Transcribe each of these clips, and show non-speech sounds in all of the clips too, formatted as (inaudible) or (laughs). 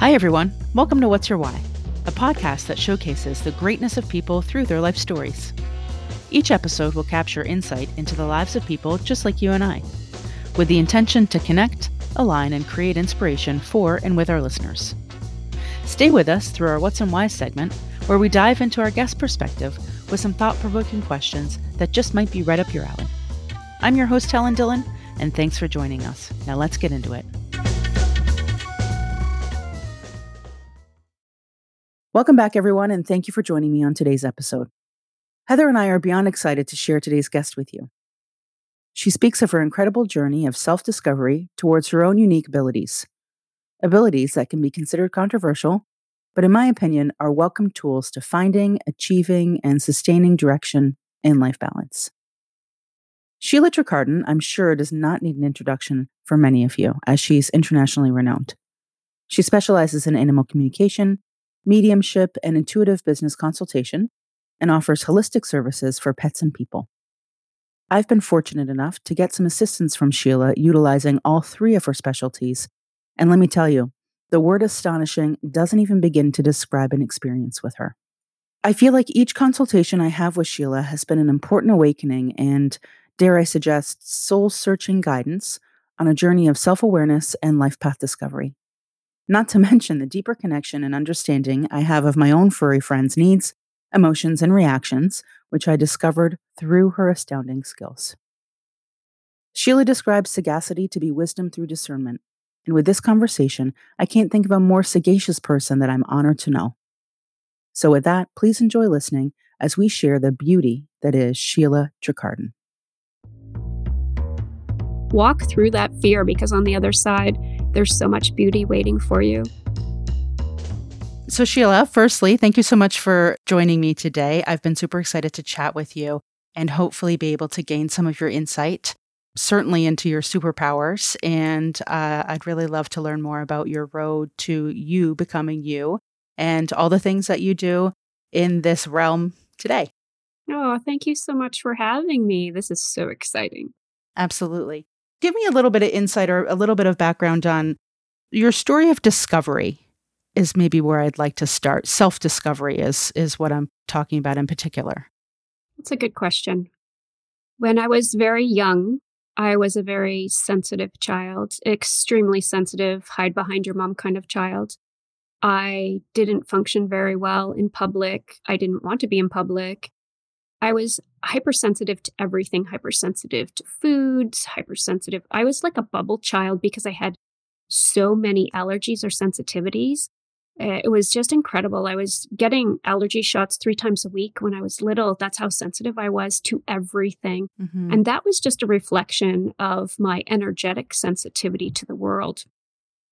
Hi, everyone. Welcome to What's Your Why, a podcast that showcases the greatness of people through their life stories. Each episode will capture insight into the lives of people just like you and I, with the intention to connect, align, and create inspiration for and with our listeners. Stay with us through our What's and Why segment, where we dive into our guest perspective with some thought provoking questions that just might be right up your alley. I'm your host, Helen Dillon, and thanks for joining us. Now let's get into it. Welcome back, everyone, and thank you for joining me on today's episode. Heather and I are beyond excited to share today's guest with you. She speaks of her incredible journey of self discovery towards her own unique abilities. Abilities that can be considered controversial, but in my opinion, are welcome tools to finding, achieving, and sustaining direction and life balance. Sheila Trecartin, I'm sure, does not need an introduction for many of you, as she's internationally renowned. She specializes in animal communication, mediumship, and intuitive business consultation, and offers holistic services for pets and people. I've been fortunate enough to get some assistance from Sheila utilizing all three of her specialties, and let me tell you, the word astonishing doesn't even begin to describe an experience with her. I feel like each consultation I have with Sheila has been an important awakening and, dare I suggest, soul searching guidance on a journey of self awareness and life path discovery not to (laughs) mention the deeper connection and understanding I have of my own furry friends' needs, emotions, and reactions, which I discovered through her astounding skills. Sheila describes sagacity to be wisdom through discernment, and with this conversation, I can't think of a more sagacious person that I'm honored to know. So, with that, please enjoy listening as we share the beauty that is Sheila Trecartin. Walk through that fear because on the other side, there's so much beauty waiting for you. So, Sheila, firstly, thank you so much for joining me today. I've been super excited to chat with you and hopefully be able to gain some of your insight, certainly into your superpowers. And uh, I'd really love to learn more about your road to you becoming you and all the things that you do in this realm today. Oh, thank you so much for having me. This is so exciting. Absolutely give me a little bit of insight or a little bit of background on your story of discovery is maybe where I'd like to start. Self-discovery is is what I'm talking about in particular. That's a good question. When I was very young, I was a very sensitive child, extremely sensitive, hide behind your mom kind of child. I didn't function very well in public. I didn't want to be in public. I was hypersensitive to everything, hypersensitive to foods, hypersensitive. I was like a bubble child because I had so many allergies or sensitivities. It was just incredible. I was getting allergy shots three times a week when I was little. That's how sensitive I was to everything. Mm-hmm. And that was just a reflection of my energetic sensitivity to the world.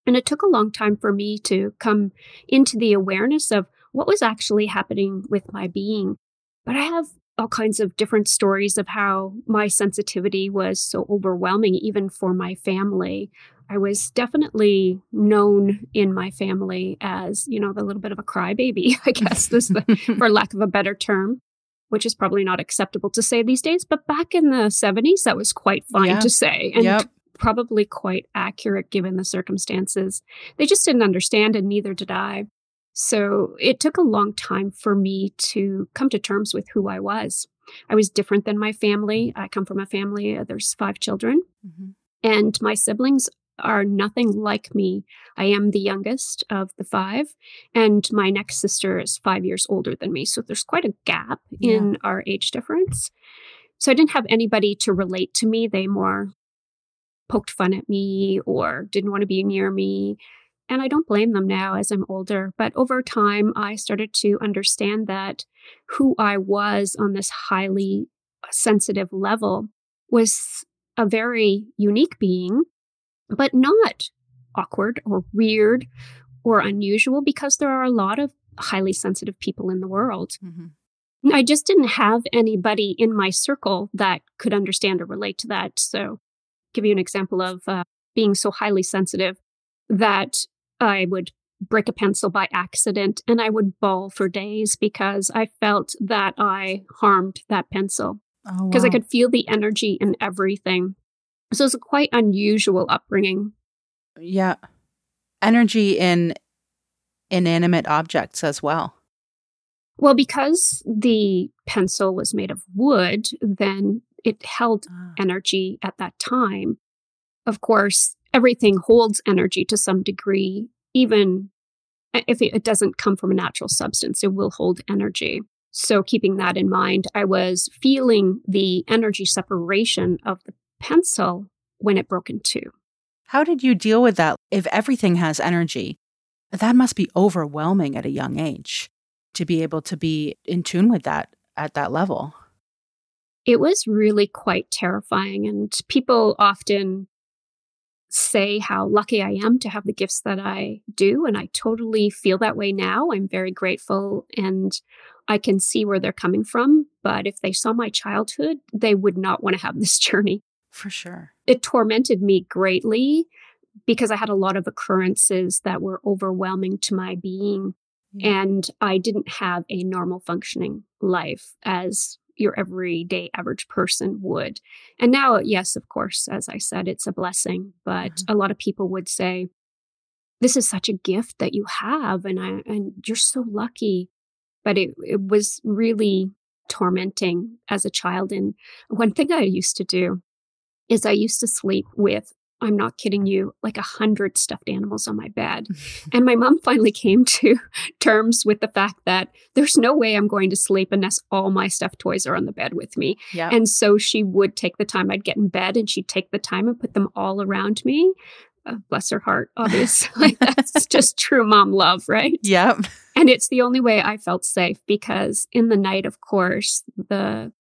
And it took a long time for me to come into the awareness of what was actually happening with my being. But I have all kinds of different stories of how my sensitivity was so overwhelming, even for my family. I was definitely known in my family as, you know, the little bit of a crybaby, (laughs) I guess, this the, (laughs) for lack of a better term, which is probably not acceptable to say these days. But back in the 70s, that was quite fine yeah. to say. And yep. probably quite accurate given the circumstances. They just didn't understand, and neither did I. So it took a long time for me to come to terms with who I was. I was different than my family. I come from a family, uh, there's five children, mm-hmm. and my siblings are nothing like me. I am the youngest of the five, and my next sister is five years older than me. So there's quite a gap yeah. in our age difference. So I didn't have anybody to relate to me. They more poked fun at me or didn't want to be near me. And I don't blame them now as I'm older, but over time, I started to understand that who I was on this highly sensitive level was a very unique being, but not awkward or weird or unusual because there are a lot of highly sensitive people in the world. Mm-hmm. I just didn't have anybody in my circle that could understand or relate to that. So, give you an example of uh, being so highly sensitive that I would break a pencil by accident and I would bawl for days because I felt that I harmed that pencil because oh, wow. I could feel the energy in everything. So it's a quite unusual upbringing. Yeah. Energy in inanimate objects as well? Well, because the pencil was made of wood, then it held ah. energy at that time. Of course, everything holds energy to some degree, even if it doesn't come from a natural substance, it will hold energy. So, keeping that in mind, I was feeling the energy separation of the pencil when it broke in two. How did you deal with that? If everything has energy, that must be overwhelming at a young age to be able to be in tune with that at that level. It was really quite terrifying. And people often say how lucky I am to have the gifts that I do. And I totally feel that way now. I'm very grateful and I can see where they're coming from. But if they saw my childhood, they would not want to have this (laughs) journey. For sure. It tormented me greatly because I had a lot of occurrences that were overwhelming to my being. Yeah. And I didn't have a normal functioning life as your everyday average person would. And now, yes, of course, as I said, it's a blessing. But mm-hmm. a lot of people would say, this is such a gift that you have, and I and you're so lucky. But it, it was really tormenting as a child. And one thing I used to do is I used to sleep with I'm not kidding you, like a hundred stuffed animals on my bed. (laughs) and my mom finally came to (laughs) terms with the fact that there's no way I'm going to sleep unless all my stuffed toys are on the bed with me. Yep. And so she would take the time, I'd get in bed and she'd take the time and put them all around me. Uh, bless her heart, (laughs) obviously. That's just true mom love, right? Yep. And it's the only way I felt safe because in the night, of course, the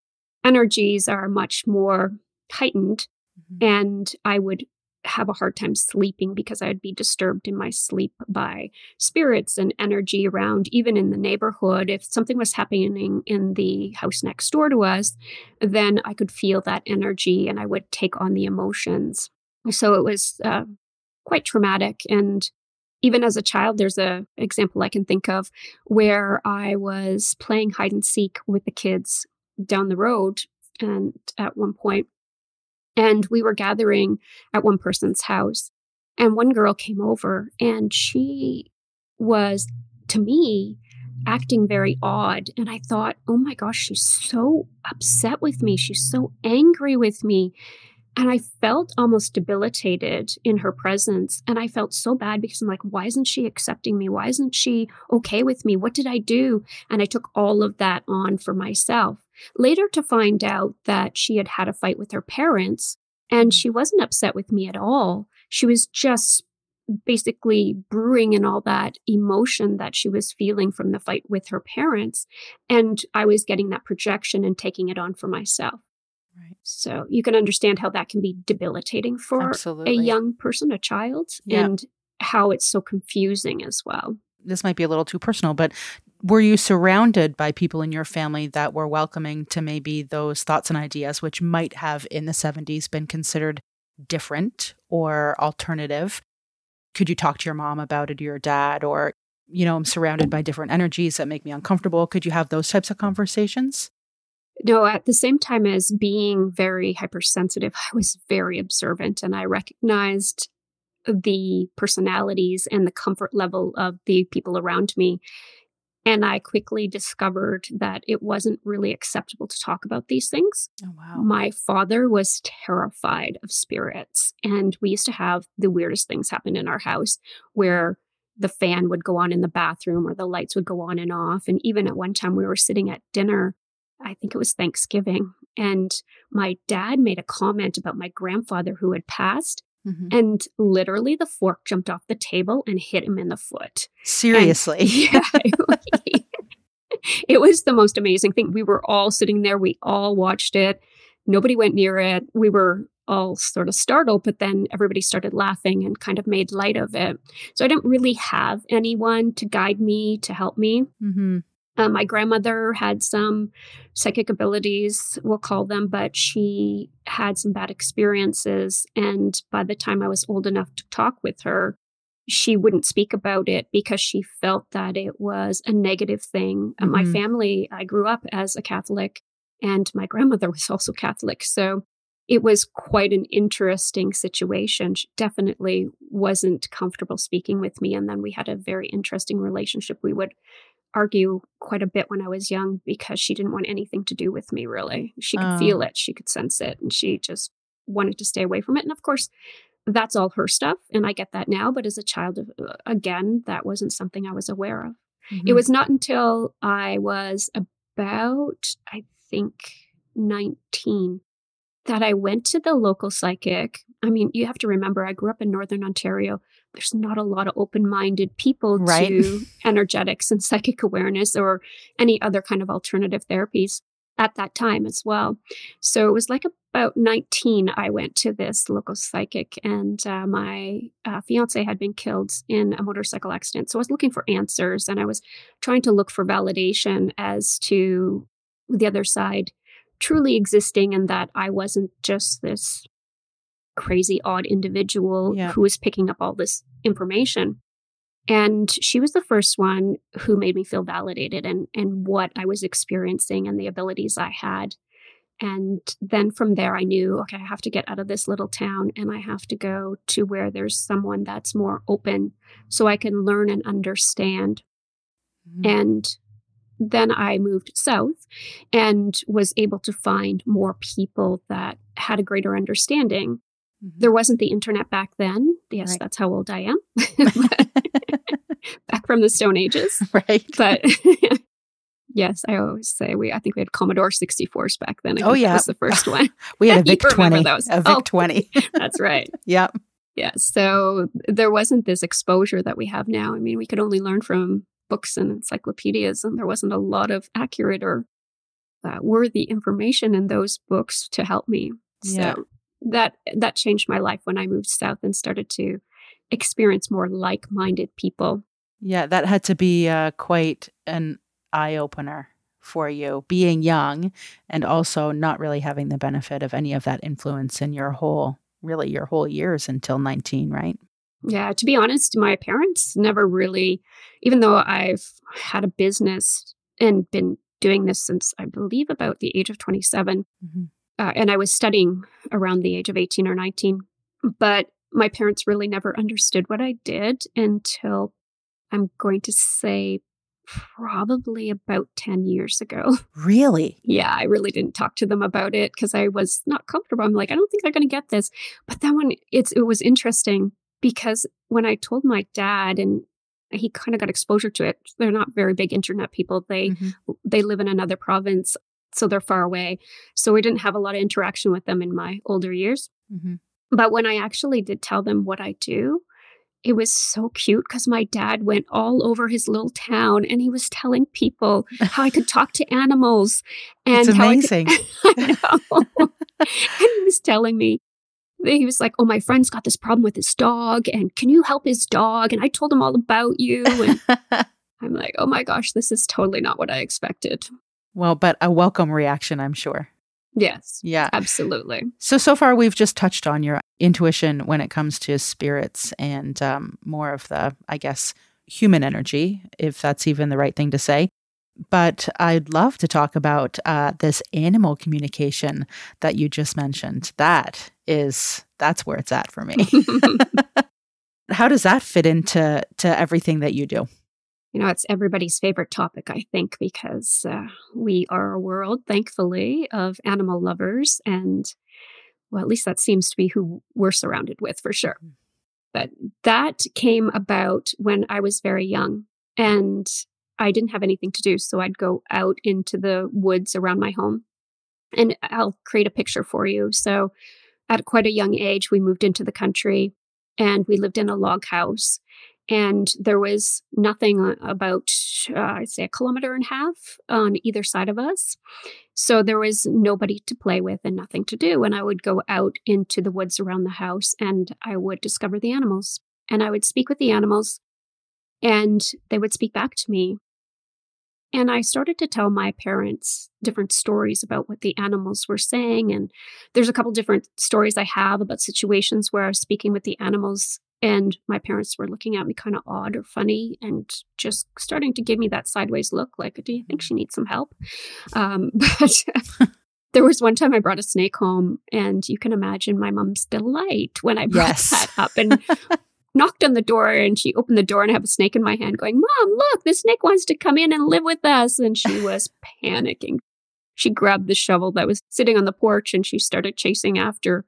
energies are much more heightened Mm-hmm. And I would have a hard time sleeping because I'd be disturbed in my sleep by spirits and energy around, even in the neighborhood. If something was happening in the house next door to us, then I could feel that energy and I would take on the emotions. So it was uh, quite traumatic. And even as a child, there's a example I can think of where I was playing hide and seek with the kids down the road. And at one point, and we were gathering at one person's house. And one girl came over and she was, to me, acting very odd. And I thought, oh my gosh, she's so upset with me. She's so angry with me. And I felt almost debilitated in her presence. And I felt so bad because I'm like, why isn't she accepting me? Why isn't she okay with me? What did I do? And I took all of that on for myself. Later to find out that she had had a fight with her parents and mm. she wasn't upset with me at all. She was just basically brewing in all that emotion that she was feeling from the fight with her parents. And I was getting that projection and taking it on for myself. Right. So you can understand how that can be debilitating for Absolutely. a young person, a child, yeah. and how it's so confusing as well. This might be a little too personal, but were you surrounded by people in your family that were welcoming to maybe those thoughts and ideas, which might have in the 70s been considered different or alternative? Could you talk to your mom about it or your dad? Or, you know, I'm surrounded by different energies that make me uncomfortable. Could you have those types of conversations? No, at the same time as being very hypersensitive, I was very observant and I recognized the personalities and the comfort level of the people around me. And I quickly discovered that it wasn't really acceptable to talk about these things. Oh, wow. My father was terrified of spirits. And we used to have the weirdest things happen in our house where the fan would go on in the bathroom or the lights would go on and off. And even at one time, we were sitting at dinner. I think it was Thanksgiving. And my dad made a comment about my grandfather who had passed. Mm-hmm. And literally, the fork jumped off the table and hit him in the foot. Seriously. And, (laughs) yeah. (laughs) (laughs) it was the most amazing thing. We were all sitting there, we all watched it. Nobody went near it. We were all sort of startled, but then everybody started laughing and kind of made light of it. So I didn't really have anyone to guide me, to help me. Mm-hmm. Uh, my grandmother had some psychic abilities, we'll call them, but she had some bad experiences. And by the time I was old enough to talk with her, she wouldn't speak about it because she felt that it was a negative thing. Mm-hmm. my family, I grew up as a Catholic, and my grandmother (laughs) was also Catholic. So it was quite an interesting situation. She definitely wasn't comfortable speaking with me. And then we had a very interesting relationship. We would argue quite a bit when I was young because she didn't want anything to do with me, really. She could Oh. feel it, she could sense it, and she just wanted to stay away from it. And of course, that's all her stuff. And I get that now. But as a child, uh, again, that wasn't something I was aware of. It Mhm. was not until I was about, I think, 19 that I went to the local psychic. I mean, you have to remember, I grew up in Northern Ontario. There's not a lot of open minded people Right. to (laughs) energetics and psychic awareness or any other kind of alternative therapies at that time as well. So it was like about 19, I went to this local psychic, and uh, my uh, fiance had been killed in a motorcycle accident. So I was looking for answers and I was trying to look for validation as to the other side truly existing and that I wasn't just this crazy, odd individual Yeah. who was picking up all this information. And she was the first one who made me feel validated and and what I was experiencing and the abilities I had. And then from there, I knew, okay, I have to get out of this little town and I have to go to where there's someone that's more open so I can learn and understand. Mhm. And then I moved south and was able to find more people that had a greater understanding. Mhm. There wasn't the internet back then. Yes, Right. that's how old I am. (laughs) back from the Stone Ages. (laughs) right. But (laughs) yes, I always say we I think we had Commodore 64s back then. I Oh, think that yeah. was the first one. we had a Vic remember 20. those. A Vic Oh. 20. That's right. Yep. Yeah. So there wasn't this exposure that we have now. I mean, we could only learn from books and encyclopedias, and there wasn't a lot of accurate or uh, worthy information in those books to help me. Yeah. That that changed my life when I moved south and started to experience more like-minded people. Yeah, that had to be uh, quite an eye opener for you, being young and also not really having the benefit of any of that influence in your whole, really your whole years until 19, right? Yeah, to be honest, my parents never really, even though I've had a business and been doing this since I believe about the age of 27, Mm-hmm. Uh, and I was studying around the age of 18 or 19, but my parents really never understood what I did until I'm going to say probably about 10 years ago. (laughs) Really? yeah, I really didn't talk to them about it because I was not comfortable. I'm like, I don't think they're going to get this. But then when it's it was interesting because when I told my dad and he kind of got exposure to it. They're not very big internet people. They Mhm. they live in another province, so they're far away. So we didn't have a lot of interaction with them in my older years. Mhm. But when I actually did tell them what I do, it was so cute because my dad went all over his little town and he was telling people (laughs) how I could talk to animals and It's how I could- amazing. (laughs) I (laughs) and he was telling me, he was like, Oh, my friend's got this problem with his dog, and can you help his dog? And I told him all about you. And I'm like, Oh my gosh, this is totally not what I expected. Well, but a welcome reaction, I'm sure. Yes, Yeah. absolutely. So, so far, we've just touched on your intuition when it comes to spirits and um, more of the, I guess, human energy, if that's even the right thing to say. But I'd love to talk about uh, this animal communication that you just mentioned. That is, that's where it's at for me. (laughs) (laughs) How does that fit into to everything that you do? You know, it's everybody's favorite topic, I think, because uh, we are a world, thankfully, of animal lovers. And, well, at least that seems to be who we're surrounded with for sure. But that came about when I was very young and I didn't have anything to do. So I'd go out into the woods around my home and I'll create a picture for you. So at quite a young age, we moved into the country and we lived in a log house and there was nothing uh, about uh, i'd say a kilometer and a half on either side of us. So there was nobody to play with and nothing to do. And i would go out into the woods around the house and i would discover the animals. And i would speak with the animals and they would speak back to me. And i started to tell my parents different stories about what the animals were saying. And there's a couple different stories i have about situations where i was speaking with the animals and my parents were looking at me kind of odd or funny and just starting to give me that sideways look like, do you think she needs some help? Um, (laughs) but (laughs) There was one time I brought a snake home, and you can imagine my mom's delight when I brought Yes. that up and (laughs) knocked on the door. And she opened the door, and I have a snake in my hand, going, Mom, look, the snake wants to come in and live with us. And she was panicking. She grabbed the shovel that was sitting on the porch and she started chasing after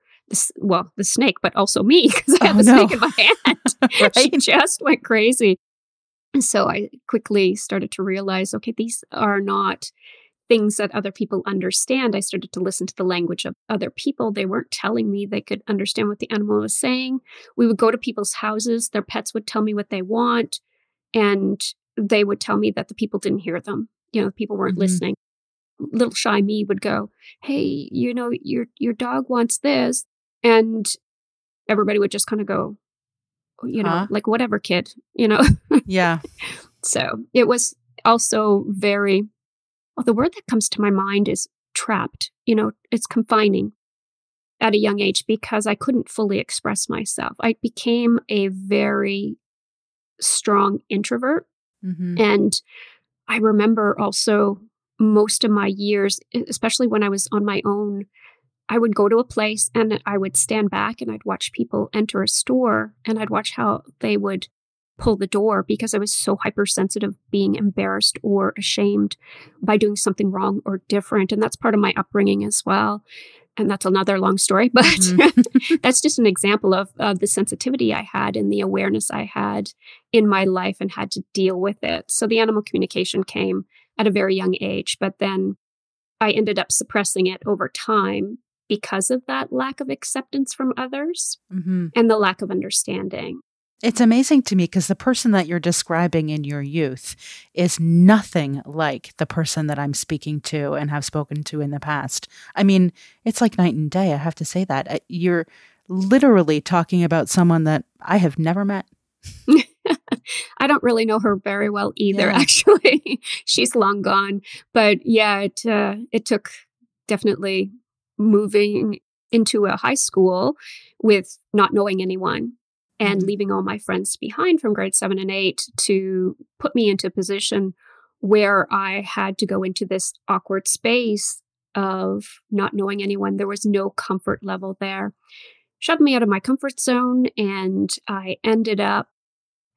well, the snake, but also me (laughs) because I have Oh, a no. snake in my (laughs) hand. (laughs) She just went crazy. And so I quickly started to realize okay, these are not things that other people understand. I started to listen to the language of other people. They weren't telling me they could understand what the animal was saying. We would go to people's houses, their pets would tell me what they want, and they would tell me that the people didn't hear them. You know, the people weren't Mhm. listening. Little shy me would go, "Hey, you know, your your dog wants this." And everybody would just kind of go, you know, Huh? like whatever kid, you know. (laughs) Yeah. So it was also very, well, the word that comes to my mind is trapped. You know, it's confining at a young age because I couldn't fully express myself. I became a very strong introvert. hmm And I remember also most of my years, especially when I was on my own, I would go to a place and I would stand back and I'd watch people enter a store and I'd watch how they would pull the door because I was so hypersensitive, being embarrassed or ashamed by doing something wrong or different. And that's part of my upbringing as well. And that's another long story, (laughs) but Mhm. that's just an example of, of the sensitivity I had and the awareness I had in my life and had to deal with it. So the animal communication came at a very young age, but then I ended up suppressing it over time because of that lack of acceptance from others hmm and the lack of understanding. It's amazing to me because the person that you're describing in your youth is nothing like the person that I'm speaking to and have spoken to in the past. I mean, it's like night and day. I have to say that. Uh, You're literally talking about someone that I have never met. (laughs) (laughs) I don't really know her very well either, Yeah. actually. (laughs) She's long gone. But yeah, it uh, it took definitely moving into a high school with not knowing anyone and Mhm. leaving all my friends behind from grade seven and eight to put me into a position where I had to go into this awkward space of not knowing anyone. There was no comfort level there. Shoved me out of my comfort zone, and I ended up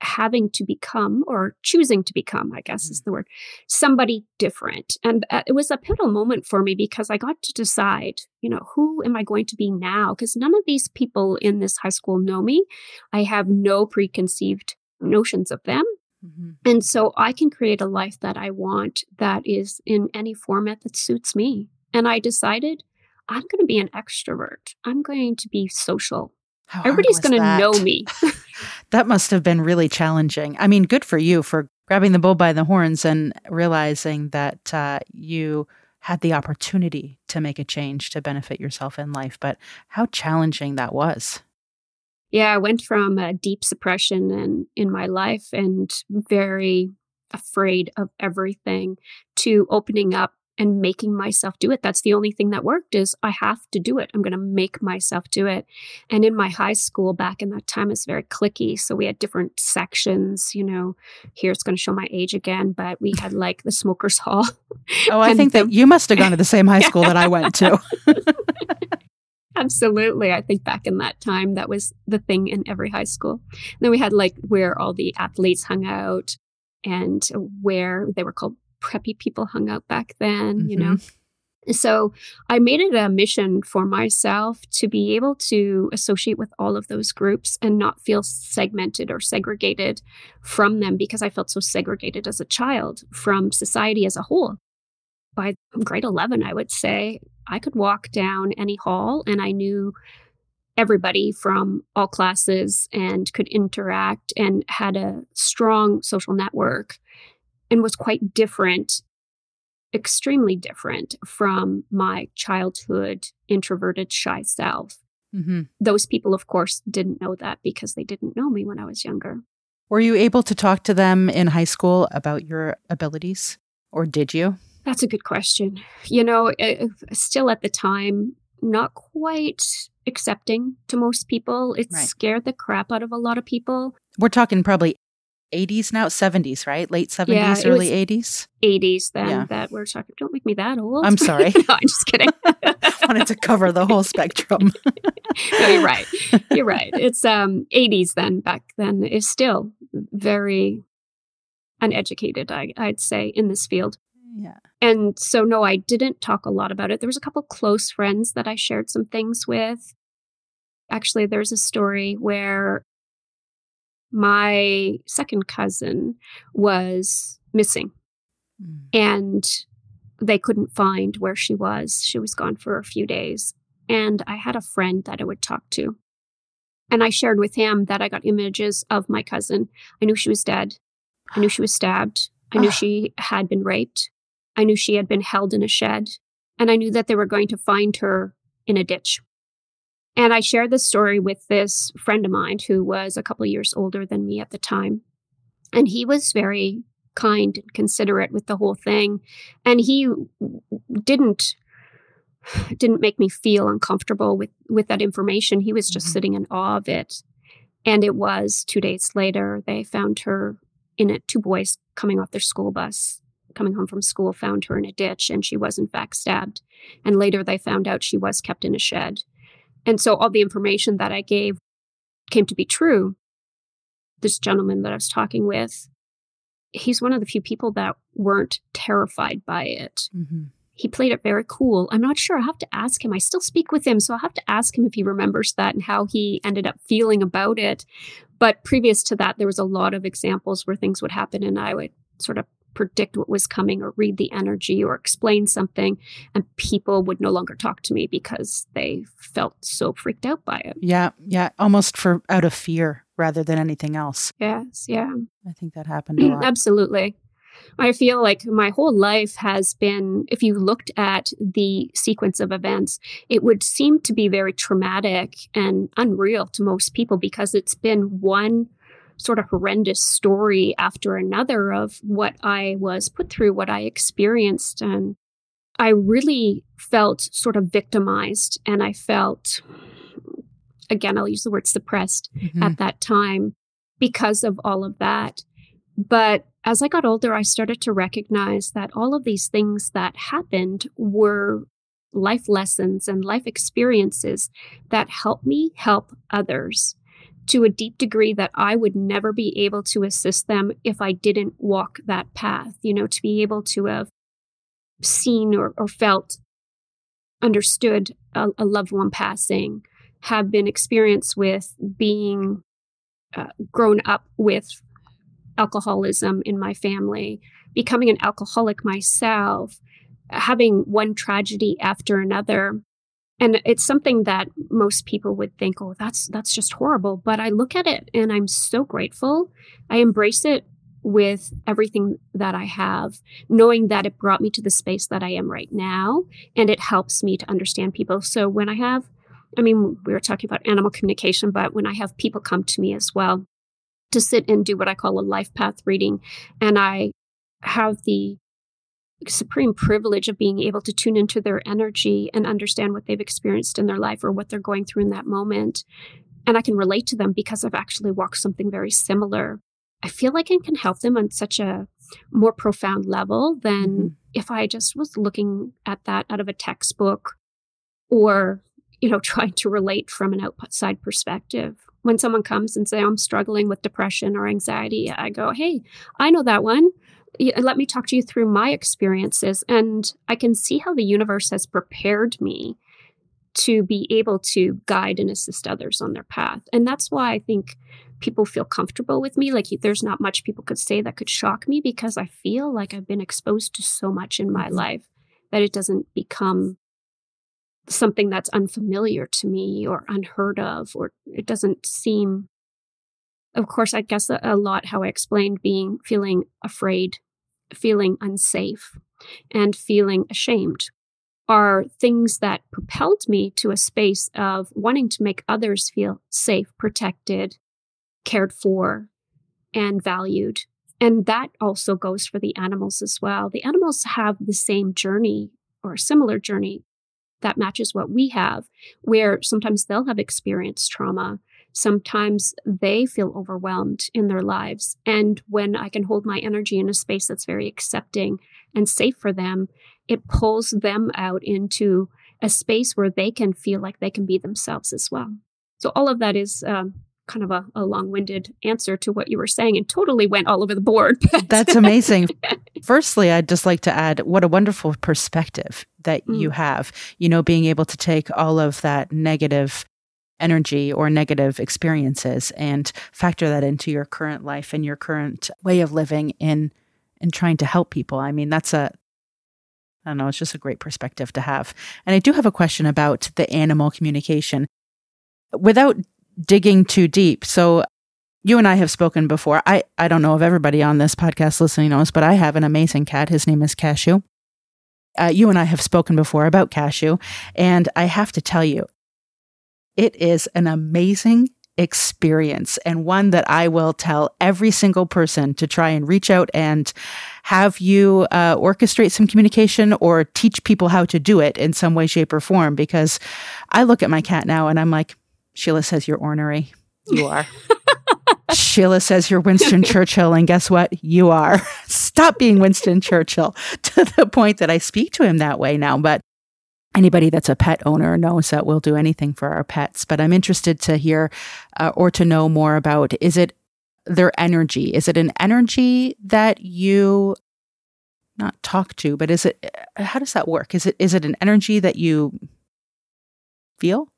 having to become or choosing to become i guess is the word somebody different. And uh, it was a pivotal moment for me because i got to decide you know who am i going to be now? Because none of these people in this high school know me. I have no preconceived notions of them. Mhm. and so i can create a life that i want that is in any format that suits me. And i decided i'm going to be an extrovert. I'm going to be social. How everybody's going to know me (laughs) That must have been really challenging. I mean, good for you for grabbing the bull by the horns and realizing that uh, you had the opportunity to make a change to benefit yourself in life. But how challenging that was. Yeah, I went from a deep suppression and in my life and very afraid of everything to opening up and making myself do it. That's the only thing that worked is I have to do it. I'm going to make myself do it. And in my high school back in that time it's very clicky, so we had different sections, you know, here's going to show my age again, but we had like the smokers (laughs) hall. Oh, I think the- that you must have gone to the same high (laughs) school that I went to. (laughs) Absolutely. I think back in that time, that was the thing in every high school. then we had like where all the athletes hung out and where they were called preppy people hung out back then, you know. Mm-hmm. So I made it a mission for myself to be able to associate with all of those groups and not feel segmented or segregated from them because I felt so segregated as a child from society as a whole. By grade 11, I would say I could walk down any hall and I knew everybody from all classes and could interact and had a strong social network and was quite different extremely different from my childhood introverted shy self. Hmm those people of course didn't know that because they didn't know me when i was younger. Were you able to talk to them in high school about your abilities, or did you? that's a good question. You know eh, still at the time not quite accepting to most people. It Right. scared the crap out of a lot of people. We're talking probably 80s now, 70s, right? Late 70s, Yeah, early was- 80s. 80s then Yeah. that we're talking. Don't make me that old. I'm sorry. (laughs) no, I'm just kidding. (laughs) Wanted to cover the whole spectrum. (laughs) no, you're right. You're right. It's um 80s then. Back then is still very uneducated. I, I'd say in this field. yeah. And so, no, I didn't talk a lot about it. There was a couple close friends that I shared some things with. Actually, there's a story where my second cousin was missing Mm. and they couldn't find where she was. She was gone for a few days. And I had a friend that I would talk to. And I shared with him that I got images of my cousin. I knew she was dead. I knew she was stabbed. I knew she had been raped. I knew she had been held in a shed. And I knew that they were going to find her in a ditch. And I shared this story with this friend of mine who was a couple years older than me at the time. And he was very kind and considerate with the whole thing. And he didn't (sighs) didn't make me feel uncomfortable with with that information. He was just Mhm. sitting in awe of it. And it was two days later they found her in it. Two boys coming off their school bus, coming home from school, found her in a ditch, and she was in fact stabbed. And later they found out she was kept in a shed. And so all the information that I gave came to be true. This gentleman that I was talking with, he's one of the few people that weren't terrified by it Mhm. he played it very cool. I'm not sure. I have to ask him. I still speak with him, so I'll have to ask him if he remembers that and how he ended up feeling about it. But previous to that, there was a lot of examples where things would happen and I would sort of predict what was coming or read the energy or explain something and people would no longer talk to me because they felt so freaked out by it. Yeah. Yeah. Almost for out of fear rather than anything else. Yes, yeah. I think that happened a lot. (clears throat) Absolutely. I feel like my whole life has been, if you looked at the sequence of events, it would seem to be very traumatic and unreal to most people because it's been one sort of horrendous story after another of what I was put through, what I experienced. And I really felt sort of victimized and I felt, again, I'll use the word suppressed Mhm. at that time because of all of that. But as I got older, I started to recognize that all of these things that happened were life lessons and life experiences that helped me help others to a deep degree that I would never be able to assist them if I didn't walk that path. You know, to be able to have seen or, or felt, understood a, a loved one passing, have been experienced with being uh, grown up with alcoholism in my family, becoming an alcoholic myself, having one tragedy after another. And it's something that most people would think, oh, that's that's just horrible. But I look at it and I'm so grateful. I embrace it with everything that I have, knowing that it brought me to the space that I am right now. And it helps me to understand people. So when I have, I mean, we were talking about animal communication, but when I have people come to me as well to sit and do what I call a life path reading, and I have the supreme privilege of being able to tune into their energy and understand what they've experienced in their life or what they're going through in that moment. And I can relate to them because I've actually walked something very similar. I feel like I can help them on such a more profound level than Mhm. if I just was looking at that out of a textbook or, you know, (laughs) trying to relate from an outside perspective. When someone comes and say, I'm struggling with depression or anxiety, I go, Hey, I know that one let me talk to you through my experiences and i can see how the universe has prepared me to be able to guide and assist others on their path. And that's why i think people feel comfortable with me. Like there's not much people could say that could shock me because i feel like i've been exposed to so much in my life that it doesn't become something that's unfamiliar to me or unheard of or it doesn't seem of course, I guess a, lot how I explained being feeling afraid, feeling unsafe, and feeling ashamed are things that propelled me to a space of wanting to make others feel safe, protected, cared for, and valued. And that also goes for the animals as well. The animals have the same journey or a similar journey that matches what we have, where sometimes they'll have experienced trauma sometimes they feel overwhelmed in their lives. And when I can hold my energy in a space that's very accepting and safe for them, it pulls them out into a space where they can feel like they can be themselves as well. So, all of that is um, kind of a, a long winded answer to what you were saying and totally went all over the board. (laughs) That's amazing. (laughs) Firstly, I'd just like to add what a wonderful perspective that mm. you have, you know, being able to take all of that negative energy or negative experiences and factor that into your current life and your current way of living in in trying to help people. I mean, that's a I don't know, it's just a great perspective to have. And I do have a question about the animal communication. Without digging too deep. So you and I have spoken before. I, I don't know if everybody on this podcast listening knows, but I have an amazing cat. His name is Cashew. Uh, you and I have spoken before about Cashew, and I have to tell you, it is an amazing experience and one that I will tell every single person to try and reach out and have you uh, orchestrate some communication or teach people how to do it in some way, shape, or form. Because I look at my cat now and I'm like, Sheila says you're ornery. You are. (laughs) Sheila says you're Winston (laughs) Churchill, and guess what? You are. (laughs) Stop being Winston Churchill to the point that I speak to him that way now. But anybody that's a pet owner knows that we'll do anything for our pets. But I'm interested to hear uh, or to know more about is it their energy? Is it an energy that you not talk to, but is it how does that work? Is it is it an energy that you feel?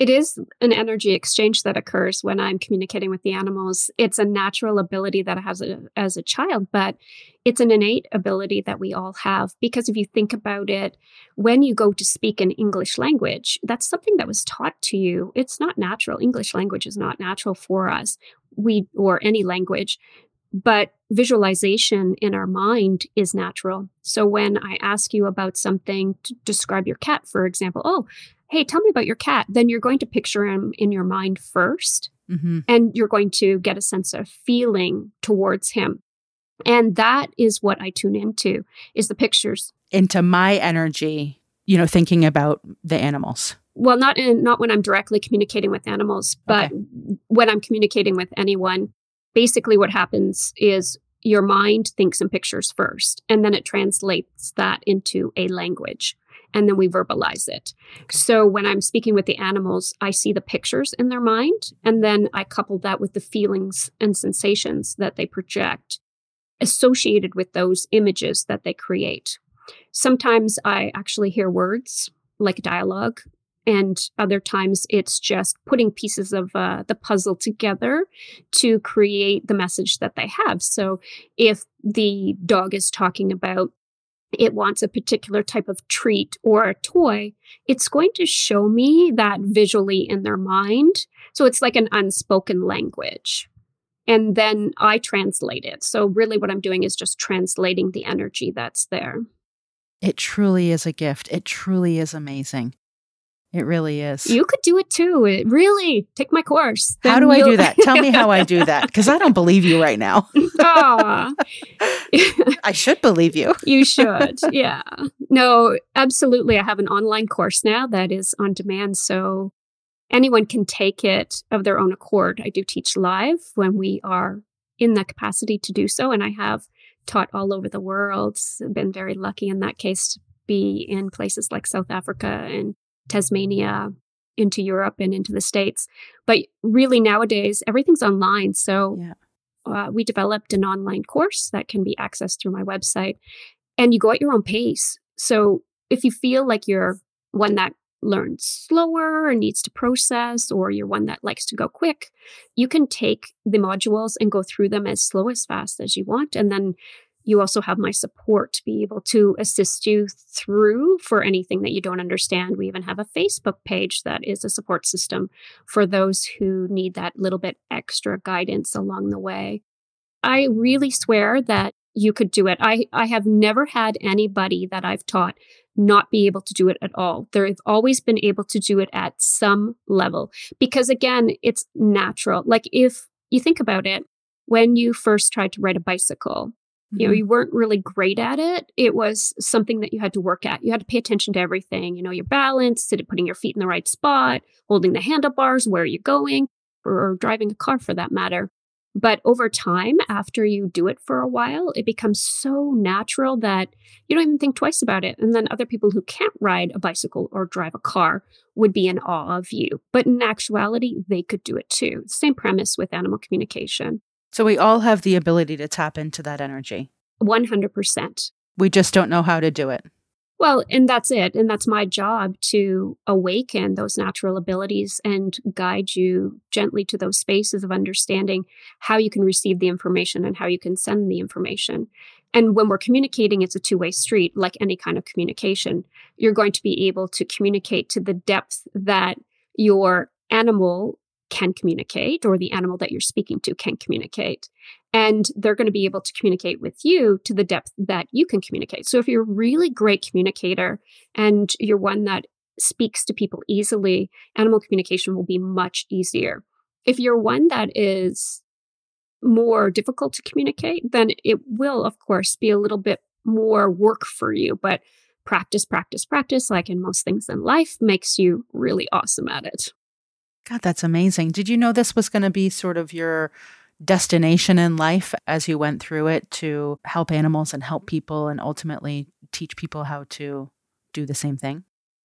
It is an energy exchange that occurs when I'm communicating with the animals. It's a natural ability that I have as a child, but it's an innate ability that we all have. Because if you think about it, when you go to speak an English language, that's something that was taught to you. It's not natural. English language is not natural for us. We, or any language, but visualization in our mind is natural. So when I ask you about something to describe your cat, for example, oh, hey, tell me about your cat, then you're going to picture him in your mind 1st mm-hmm. and you're going to get a sense of feeling towards him. And that is what I tune into is the pictures. Into my energy, you know, thinking about the animals. Well, not in not when I'm directly communicating with animals, but okay. when I'm communicating with anyone, basically what happens is your mind thinks in pictures first and then it translates that into a language and then we verbalize it. So when I'm speaking with the animals, I see the pictures in their mind, and then I couple that with the feelings and sensations that they project associated with those images that they create. Sometimes I actually hear words like dialogue, and other times it's just putting pieces of uh, the puzzle together to create the message that they have. So if the dog is talking about it wants a particular type of treat or a toy, it's going to show me that visually in their mind. So it's like an unspoken language. And then I translate it. So, really, what I'm doing is just translating the energy that's there. It truly is a gift. It truly is amazing. It really is. You could do it too. It really take my course. How do I do that? Tell me how I do (laughs) that because I don't believe you right now. (laughs) I should believe you. (laughs) you should. Yeah. No, absolutely. I have an online course now that is on demand. So anyone can take it of their own accord. I do teach live when we are in the capacity to do so. And I have taught all over the world. I've been very lucky in that case to be in places like South Africa and Tasmania into Europe and into the States. But really, nowadays, everything's online. So yeah. uh, we developed an online course that can be accessed through my website. And you go at your own pace. So if you feel like you're one that learns slower or needs to process, or you're one that likes to go quick, you can take the modules and go through them as slow as fast as you want. And then you also have my support to be able to assist you through for anything that you don't understand. We even have a Facebook page that is a support system for those who need that little bit extra guidance along the way. I really swear that you could do it. I, I have never had anybody that I've taught not be able to do it at all. They've always been able to do it at some level because, again, it's natural. Like if you think about it, when you first tried to ride a bicycle, you know, mm-hmm. you weren't really great at it. It was something that you had to work at. You had to pay attention to everything, you know, your balance, putting your feet in the right spot, holding the handlebars, where are you going. or driving a car for that matter. But over time, after you do it for a while, it becomes so natural that you don't even think twice about it. And then other people who can't ride a bicycle or drive a car would be in awe of you. But in actuality, they could do it too. Same premise with animal communication. So we all have the ability to tap into that energy. 100%. We just don't know how to do it. Well, and that's it. And that's my job to awaken those natural abilities and guide you gently to those spaces of understanding how you can receive the information and how you can send the information. And when we're communicating, it's a two way street, like any kind of communication. You're going to be able to communicate to the depth that your animal can communicate or the animal that you're speaking to can communicate. And they're going to be able to communicate with you to the depth that you can communicate. So if you're a really great communicator and you're one that speaks to people easily, animal communication will be much easier. If you're one that is more difficult to communicate, then it will, of course, be a little bit more work for you. But practice, practice, practice, like in most things in life, makes you really awesome at it. God, that's amazing. Did you know this was going to be sort of your destination in life as you went through it to help animals and help people and ultimately teach people how to do the same thing?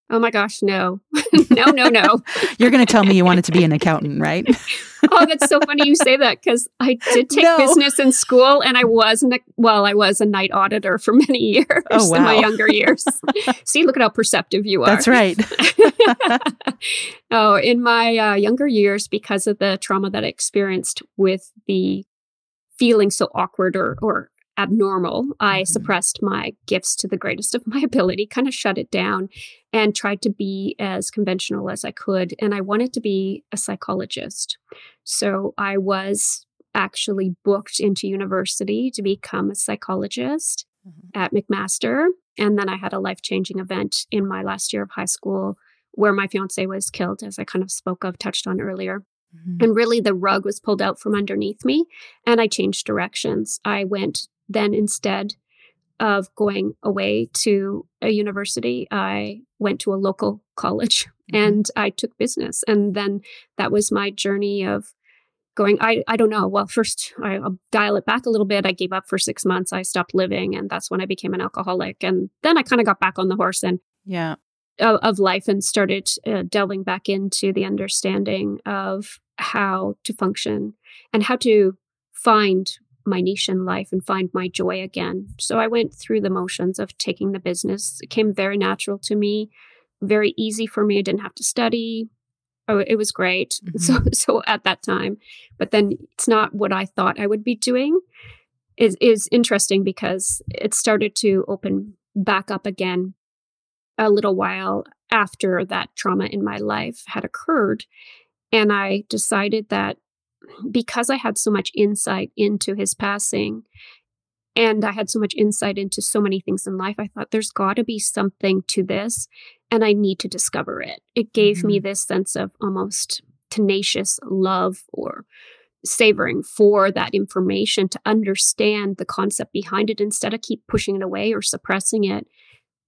Oh my gosh, no. (laughs) (laughs) no, no, no. You're going to tell me you wanted to be an (laughs) accountant, right? oh, that's so funny you say that because I did take no. business in school and I was, an, well, I was a night auditor for many years oh, wow. in my younger years. See, look at how perceptive you are. That's right. oh, in my uh, younger years, because of the trauma that I experienced with the feeling so awkward or, or abnormal. I mm-hmm. suppressed my gifts to the greatest of my (laughs) ability, kind of shut it down, and tried to be as conventional as I could. And I wanted to be a psychologist. So I was actually booked into university to become a psychologist mm-hmm. at McMaster. And then I had a life changing event in my last year of high school where my fiance was killed, as I kind of spoke of, touched on earlier. Mm-hmm. And really, the rug was pulled out from underneath me, and I changed directions. I went then instead of going away to a university, I went to a local college mm-hmm. and I took business. And then that was my journey of going, I, I don't know. Well, first, I, will dial it back a little bit. I gave up for six months. I stopped living. And that's when I became an alcoholic. And then I kind of got back on the horse and yeah. Of, of life and started uh, delving back into the understanding of how to function and how to find my niche in life and find my joy again. So I went through the motions of taking the business. It came very natural to me, very easy for me. I didn't have to study. Oh, it was great. (laughs) Mm-hmm. So so at that time, but then it's not what I thought I would be doing. Is is interesting because it started to open back up again a little while after that trauma in my life had occurred and I decided that because I had so much insight into his passing and I had so much insight into so many things in life, I thought there's got to be something to this and I need to discover it. It gave mm-hmm. me this sense of almost tenacious love or savoring for that information to understand the concept behind it instead of keep pushing it away or suppressing it.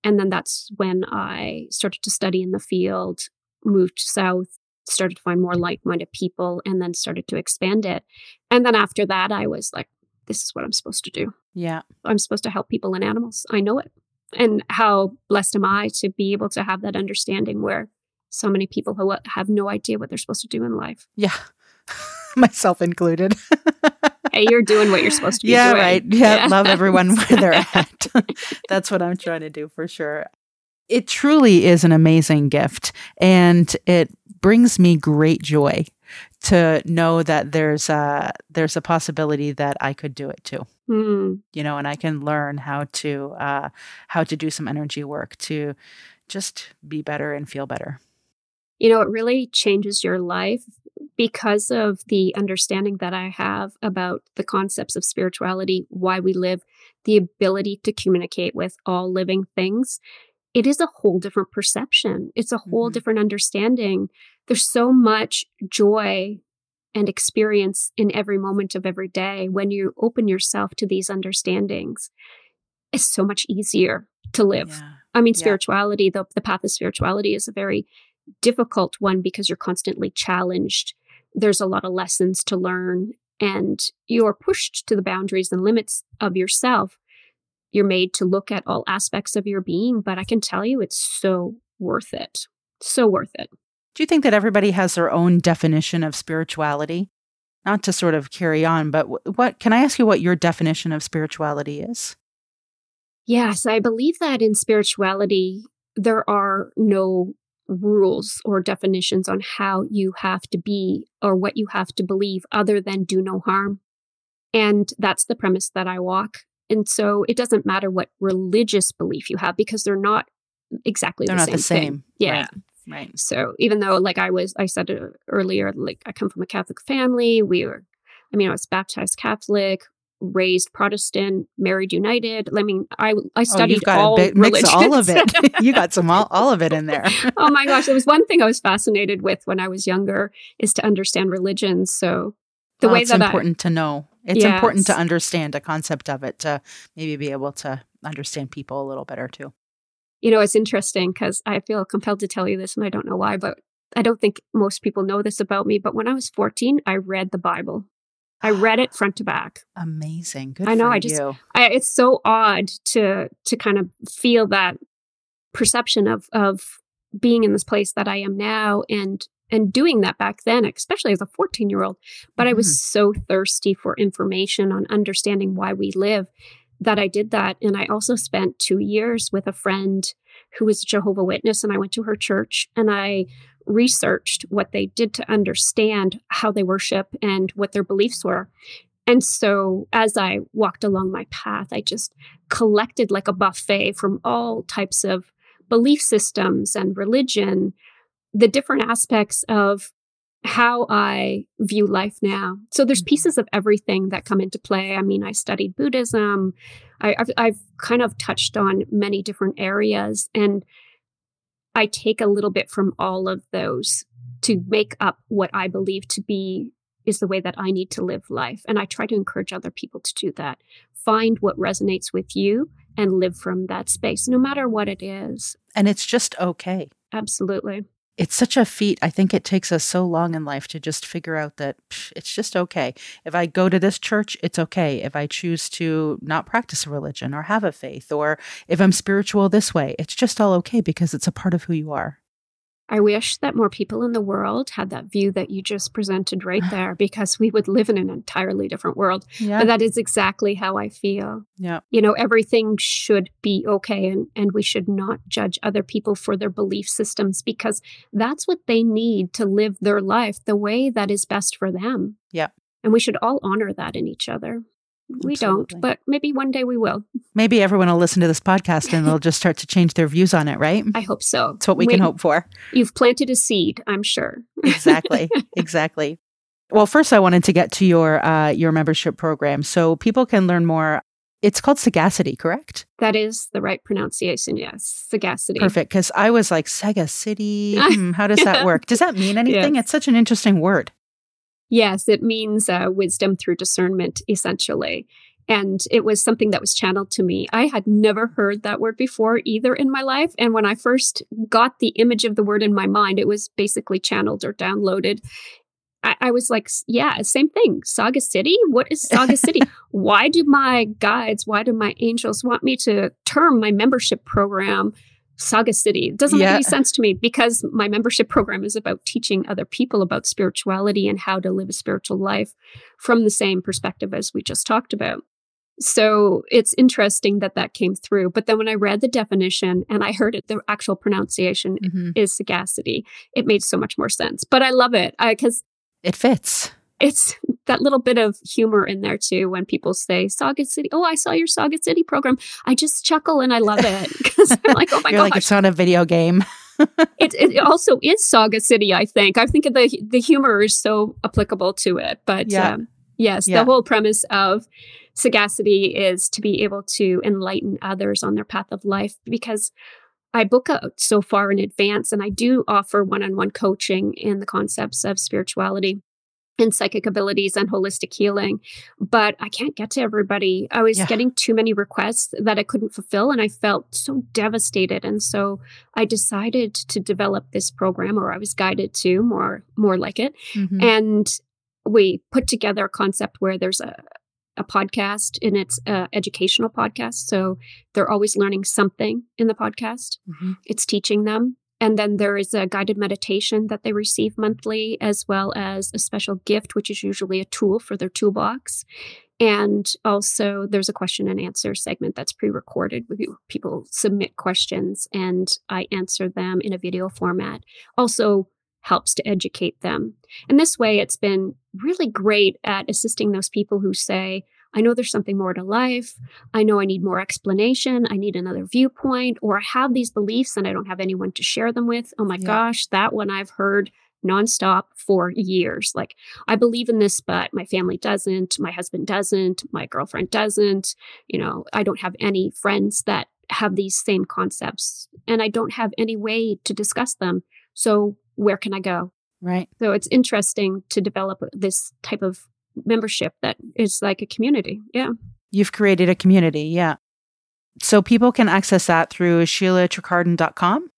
And then that's when I started to study in the field, moved south, started to find more like minded people and then started to expand it. And then after that, I was like, this is what I'm supposed to do. Yeah. I'm supposed to help people and animals. I know it. And how blessed am I to be able to have that understanding where so many people who have no idea what they're supposed to do in life. Yeah. (laughs) Myself included. (laughs) hey, you're doing what you're supposed to be yeah, doing. right. Yeah, yeah. love everyone where they're (laughs) at. That's what I'm trying to do for sure. It truly is an amazing gift and it brings me great joy to know that there's a there's a possibility that I could do it too. Mm. You know, and I can learn how to uh, how to do some energy work to just be better and feel better. You know, it really changes your life because of the understanding that I have about the concepts of spirituality, why we live, the ability to communicate with all living things. It is a whole different perception. It's a whole mm-hmm. different understanding there's so much joy and experience in every moment of every day when you open yourself to these understandings. It's so much easier to live. Yeah. I mean, spirituality, yeah. the, the path of spirituality is a very difficult one because you're constantly challenged there's a lot of lessons to learn and you're pushed to the boundaries and limits of yourself. You're made to look at all aspects of your being, but I can tell you it's so worth it. So worth it. Do you think that everybody has their own definition of spirituality? Not to sort of carry on, but what can I ask you what your definition of spirituality is? Yes, I believe that in spirituality, there are no rules or definitions on how you have to be or what you have to believe other than do no harm. And that's the premise that I walk. And so it doesn't matter what religious belief you have because they're not exactly they're the not same. the same. Thing. Yeah. Right. Right. So even though, like I was, I said earlier, like I come from a Catholic family. We were, I mean, I was baptized Catholic raised Protestant, married United. I mean, I I oh, studied oh, all bit, mix all of (laughs) it. (laughs) you got some all, all of it in there. (laughs) oh my gosh, there was one thing I was fascinated with when I was younger is to understand religions. So the well, way it's that important I, to know. It's yes. important to understand a concept of it to maybe be able to understand people a little better too. You know, it's interesting because I feel compelled to tell you this, and I don't know why, but I don't think most people know this about me. But when I was 14, I read the Bible. I (gasps) read it front to back. Amazing. Good I know. I just, I, it's so odd to to kind of feel that perception of of being in this place that I am now and and doing that back then, especially as a 14 year old. But mm-hmm. I was so thirsty for information on understanding why we live that I did that. And I also spent two years with a friend who was a Jehovah Witness, and I went to her church and I researched what they did to understand how they worship and what their beliefs were. And so as I walked along my path, I just collected like a buffet from all types of belief systems and religion, the different aspects of how I view life now. So there's mm-hmm. pieces of everything that come into play. I mean, I studied Buddhism. I, have I've kind of touched on many different areas, and I take a little bit from all of those to make up what I believe to be is the way that I need to live life. And I try to encourage other people to do that. Find what resonates with you and live from that space, no matter what it is. And it's just okay. Absolutely it's such a feat. I think it takes us so long in life to just figure out that psh, it's just okay. If I go to this church, it's okay. If I choose to not practice a religion or have a faith, or if I'm spiritual this way, it's just all okay because it's a part of who you are. I wish that more people in the world had that view that you just presented right (sighs) there because we would live in an entirely different world. Yeah. But that is exactly how I feel. Yeah. You know, everything should be okay and, and we should not judge other people for their belief systems because that's what they need to live their life the way that is best for them. Yeah. And we should all honor that in each other. We Absolutely. don't, but maybe one day we will. Maybe everyone will listen to this podcast and they'll just start to change their views on it, right? I hope so. That's what we, we can hope for. You've planted a seed, I'm sure. exactly. (laughs) Exactly. Well, first I wanted to get to your uh, your membership program so people can learn more. It's called Sagacity, correct? That is the right pronunciation, yes. Sagacity. Perfect. Because I was like, Sega City. (laughs) Hmm, how does that work? Does that mean (laughs) anything? Yes. It's such an interesting word. Yes, it means uh, wisdom through discernment, essentially. And it was something that was channeled to me. I had never heard that word before either in my life. And when I first got the image of the word in my mind, it was basically channeled or downloaded. I, I was like, yeah, same thing. Saga City? What is Saga (laughs) City? why do my guides, why do my angels want me to term my membership program Saga City. It doesn't yeah. make any sense to me because my membership program is about teaching other people about spirituality and how to live a spiritual life from the same perspective as we just talked about. So it's interesting that that came through. But then when I read the definition and I heard it, the actual pronunciation mm-hmm. is sagacity, it made so much more sense. But I love it because it fits it's that little bit of humor in there too when people say Saga City. Oh, I saw your Saga City program. I just chuckle and I love it (laughs) because I'm like, oh my god, like it's not a video game. (laughs) it, it also is Saga City. I think. I think the the humor is so applicable to it. But yeah. Um, yes, yeah. the whole premise of sagacity is to be able to enlighten others on their path of life because. I book out so far in advance and I do offer one on one coaching in the concepts of spirituality and psychic abilities and holistic healing. But I can't get to everybody. I was Yeah. getting too many requests that I couldn't fulfill, and I felt so devastated. And so I decided to develop this program, or I was guided to more more like it. Mhm. And we put together a concept where there's a a podcast and it's a educational podcast. So they're always learning something in the podcast Mhm. it's teaching them. And then there is a guided meditation that they receive monthly, as well as a special gift, which is usually a tool for their toolbox. And also, there's a question and answer segment that's pre recorded. People submit questions and I answer them in a video format. Also, helps to educate them. And this way, it's been really great at assisting those people who say, I know there's something more to life. I know I need more explanation. I need another viewpoint, or I have these beliefs and I don't have anyone to share them with. Oh my Yeah. gosh, that one I've heard nonstop for years. Like, I believe in this, but my family doesn't. My husband doesn't. My girlfriend doesn't. You know, I don't have any friends that have these same concepts, and I don't have any way to discuss them. So, where can I go? Right. So, it's interesting to develop this type of membership that is like a community. Yeah. You've created a community. Yeah. So people can access that through SheilaTricardon.com.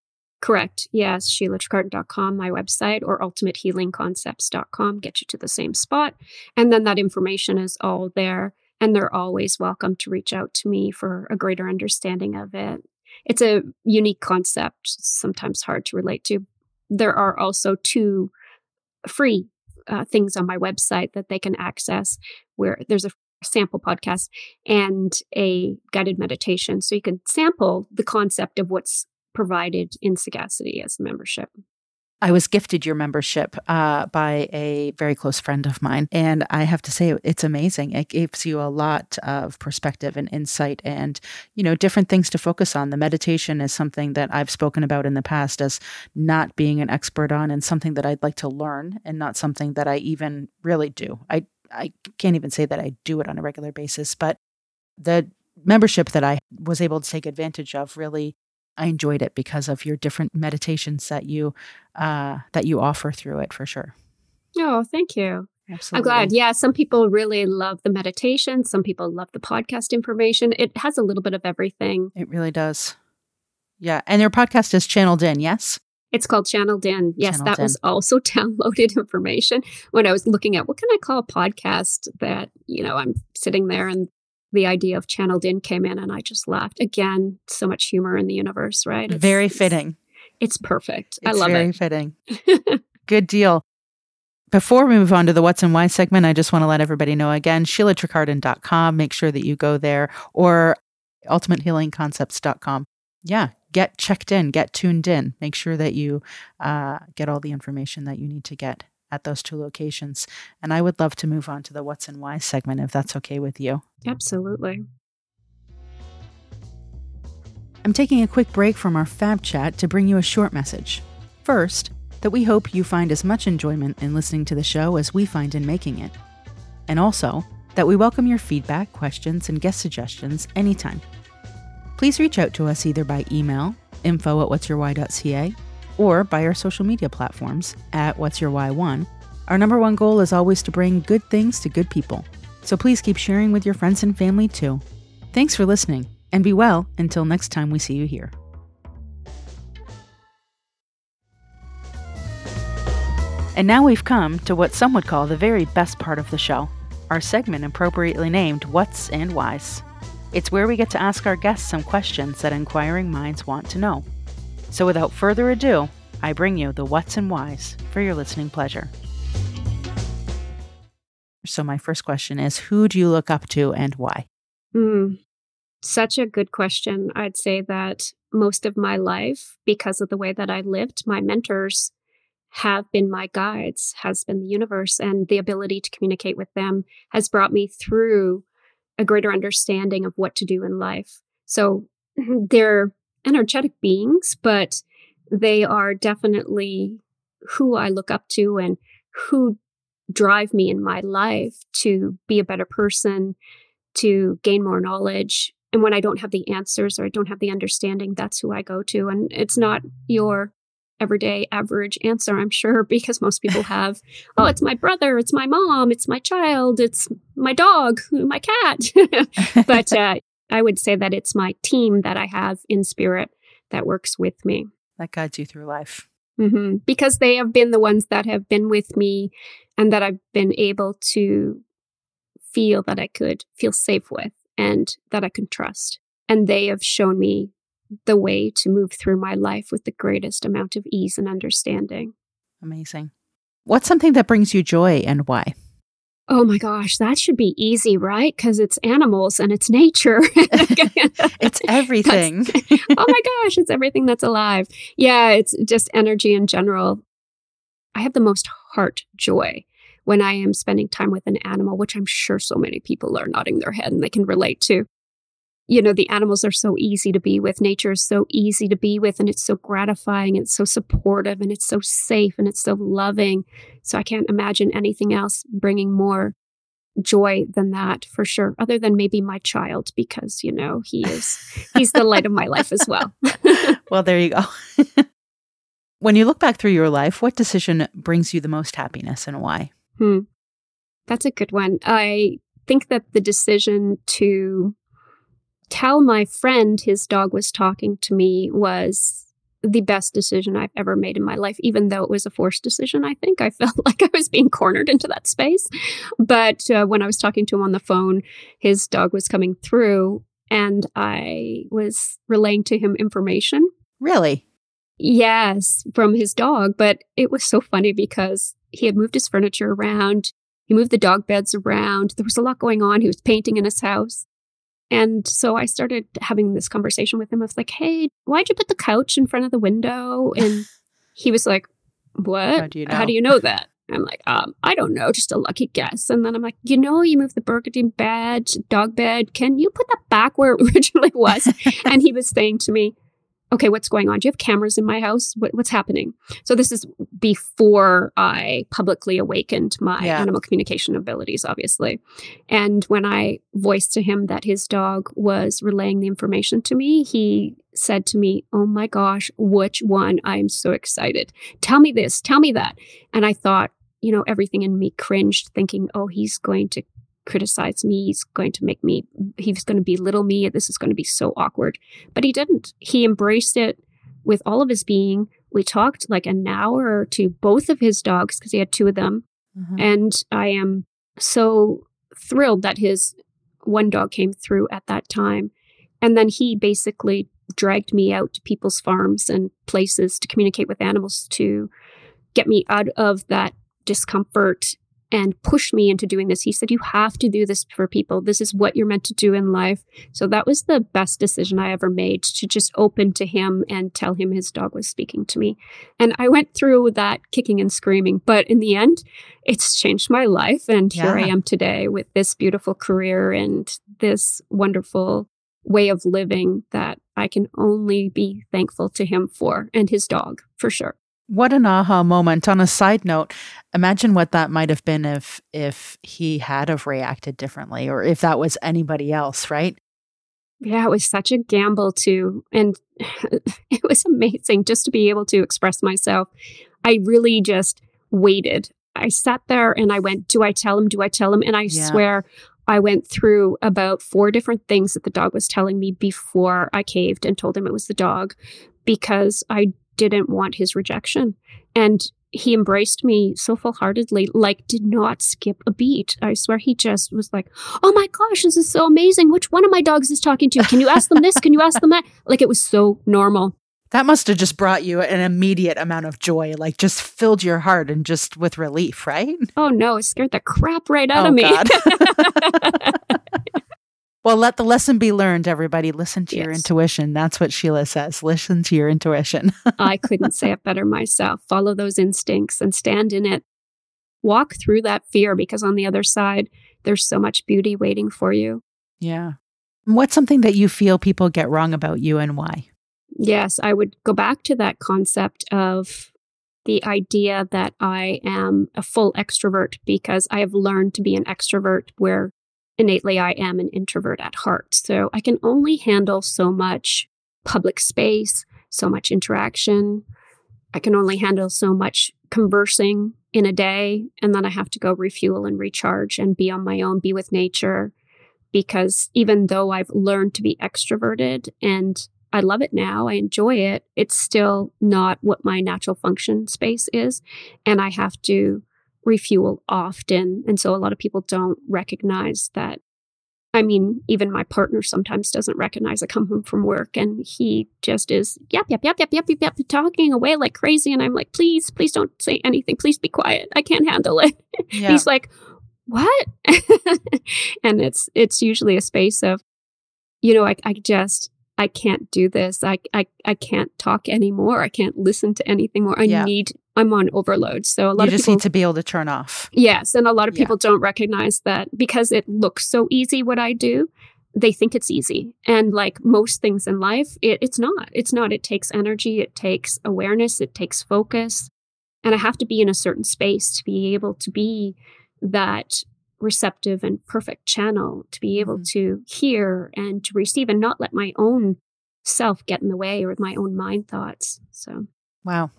Correct. Yes, SheilaTricardon.com, my website, or ultimatehealingconcepts.com get you to the same spot. And then that information is all there. And they're always welcome to reach out to me for a greater understanding of it. It's a unique concept, sometimes hard to relate to. There are also two free uh, things on my website that they can access where there's a sample podcast and a guided meditation. So you can sample the concept of what's provided in Sagacity as a membership. I was gifted your membership uh, by a very close friend of mine. And I have to say, it's amazing. It gives you a lot of perspective and insight and, you know, different things to focus on. The meditation is something that I've spoken about in the past as not being an expert on and something that I'd like to learn and not something that I even really do. I, I can't even say that I do it on a regular basis, but the membership that I was able to take advantage of really I enjoyed it because of your different meditations that you uh, that you offer through it for sure. Oh, thank you. Absolutely. I'm glad. Yeah, some people really love the meditation. Some people love the podcast information. It has a little bit of everything. It really does. Yeah, and your podcast is channeled in. Yes. It's called Channeled In. Yes, Channeled that was also (laughs) downloaded information when I was looking at what can I call a podcast that, you know, I'm sitting there and the idea of channeled in came in and I just laughed. Again, so much humor in the universe, right? It's- very fitting. It's perfect. I love very it. Very fitting. (laughs) Good deal. Before we move on to the what's and why segment, I just want to let everybody know again, SheilaTricardon.com. Make sure that you go there or ultimatehealingconcepts.com. Yeah, get checked in, get tuned in. Make sure that you uh, get all the information that you need to get at those two locations. And I would love to move on to the what's and why segment if that's okay with you. Absolutely. I'm taking a quick break from our Fab Chat to bring you a short message. First, that we hope you find as much enjoyment in listening to the show as we find in making it. And also, that we welcome your feedback, questions, and guest suggestions anytime. Please reach out to us either by email, info at what'syourwhy.ca, or by our social media platforms at What's Your Why One. Our number one goal is always to bring good things to good people. So please keep sharing with your friends and family too. Thanks for listening, and be well until next time we see you here. And now we've come to what some would call the very best part of the show our segment appropriately named What's and Why's. It's where we get to ask our guests some questions that inquiring minds want to know. So without further ado, I bring you the What's and Why's for your listening pleasure. So, my first question is Who do you look up to and why? Mm, such a good question. I'd say that most of my life, because of the way that I lived, my mentors have been my guides, has been the universe, and the ability to communicate with them has brought me through a greater understanding of what to do in life. So (clears throat) they're energetic beings, but they are definitely who I look up to and who drive me in my life to be a better person, to gain more knowledge. And when I don't have the answers or I don't have the understanding, that's who I go to. And it's not your everyday average answer, I'm sure, (laughs) because most people have, oh, it's my brother, it's my mom, it's my child, it's my dog, my cat. (laughs) but (laughs) uh, I would say that it's my team that I have in spirit that works with me. That guides you through life. Mm-hmm. Because they have been the ones that have been with me and that I've been able to feel that I could feel safe with and that I can trust. And they have shown me the way to move through my life with the greatest amount of ease and understanding. Amazing. What's something that brings you joy and why? Oh my gosh, that should be easy, right? Because it's animals and it's nature. (laughs) it's everything. (laughs) oh my gosh, it's everything that's alive. Yeah, it's just energy in general. I have the most heart joy when I am spending time with an animal, which I'm sure so many people are nodding their head and they can relate to you know, the animals are so easy to be with. Nature is so easy to be with, and it's so gratifying, it's so supportive, and it's so safe, and it's so loving. So I can't imagine anything else bringing more joy than that for sure, other than maybe my child, because, you know, he is, he's the light of my life as well. (laughs) well, there you go. (laughs) when you look back through your life, what decision brings you the most happiness and why? Hmm. That's a good one. I think that the decision to tell my friend his dog was talking to me was the best decision I've ever made in my life, even though it was a forced decision. I think I (laughs) felt like I was being cornered into that space. But uh, when I was talking to him on the phone, his dog was coming through and I was relaying to him information. Really? Yes, from his dog. But it was so funny because he had moved his furniture around. He moved the dog beds around. There was a lot going on. He was painting in his house. And so I started having this conversation with him of like, hey, why'd you put the couch in front of the window? And (laughs) he was like, what? How do you know, How do you know that? I'm like, um, I don't know, just a lucky guess. And then I'm like, you know, you moved the burgundy bed, dog bed. Can you put that back where it (laughs) originally was? and he was saying to me, okay, what's going on? Do you have cameras in my house? What, what's happening? So this is before I publicly awakened my yeah. animal communication abilities, obviously. And when I voiced to him that his dog was relaying the information to me, he said to me, Oh my gosh, which one? I'm so excited. Tell me this, tell me that. And I thought, you know, everything in me cringed, thinking, oh, he's going to criticize me. He's going to make me, he's going to belittle me. This is going to be so awkward. But he didn't. He embraced it with all of his being. We talked like an hour to both of his dogs because he had two of them. Mm-hmm. And I am so thrilled that his one dog came through at that time. And then he basically dragged me out to people's farms and places to communicate with animals to get me out of that discomfort and pushed me into doing this. He said, You have to do this for people. This is what you're meant to do in life. So that was the best decision I ever made to just open to him and tell him his dog was speaking to me. And I went through that kicking and screaming, but in the end, it's changed my life. And yeah. here I am today with this beautiful career and this wonderful way of living that I can only be thankful to him for and his dog for sure. What an aha moment. On a side note, imagine what that might have been if if he had have reacted differently or if that was anybody else, right? Yeah, it was such a gamble too. And (laughs) it was amazing just to be able to express myself. I really just waited. I sat there and I went, Do I tell him? Do I tell him? And I yeah. swear I went through about four different things that the dog was telling me before I caved and told him it was the dog because I didn't want his rejection. And he embraced me so full heartedly, like, did not skip a beat. I swear he just was like, Oh my gosh, this is so amazing. Which one of my dogs is talking to you? Can you ask them this? Can you ask them that? (laughs) Like, it was so normal. That must have just brought you an immediate amount of joy, like just filled your heart and just with relief, right? Oh no, it scared the crap right out oh, of me. (laughs) (laughs) Well, let the lesson be learned, everybody. Listen to yes. your intuition. That's what Sheila says. Listen to your intuition. (laughs) I couldn't say it better myself. Follow those instincts and stand in it. Walk through that fear because on the other side, there's so much beauty waiting for you. Yeah. What's something that you feel people get wrong about you and why? Yes, I would go back to that concept of the idea that I am a full extrovert because I have learned to be an extrovert where innately I am an introvert at heart. So I can only handle so much public space, so much interaction. I can only handle so much conversing in a day. And then I have to go refuel and recharge and be on my own, be with nature. Because even though I've learned to be extroverted and I love it now, I enjoy it, it's still not what my natural function space is. And I have to refuel often. And so a lot of people don't recognize that I mean, even my partner sometimes doesn't recognize I come home from work and he just is yep, yep, yep, yep, yep, yep, yep, talking away like crazy. And I'm like, please, please don't say anything. Please be quiet. I can't handle it. (laughs) Yeah. He's like, what? (laughs) and it's it's usually a space of, you know, I, I just I can't do this. I, I I can't talk anymore. I can't listen to anything more. I yeah. need I'm on overload. So a lot you of just people, need to be able to turn off. Yes, and a lot of people yeah. don't recognize that because it looks so easy what I do. They think it's easy, and like most things in life, it, it's not. It's not. It takes energy. It takes awareness. It takes focus, and I have to be in a certain space to be able to be that receptive and perfect channel to be able mm-hmm. to hear and to receive and not let my own self get in the way or my own mind thoughts. So, wow.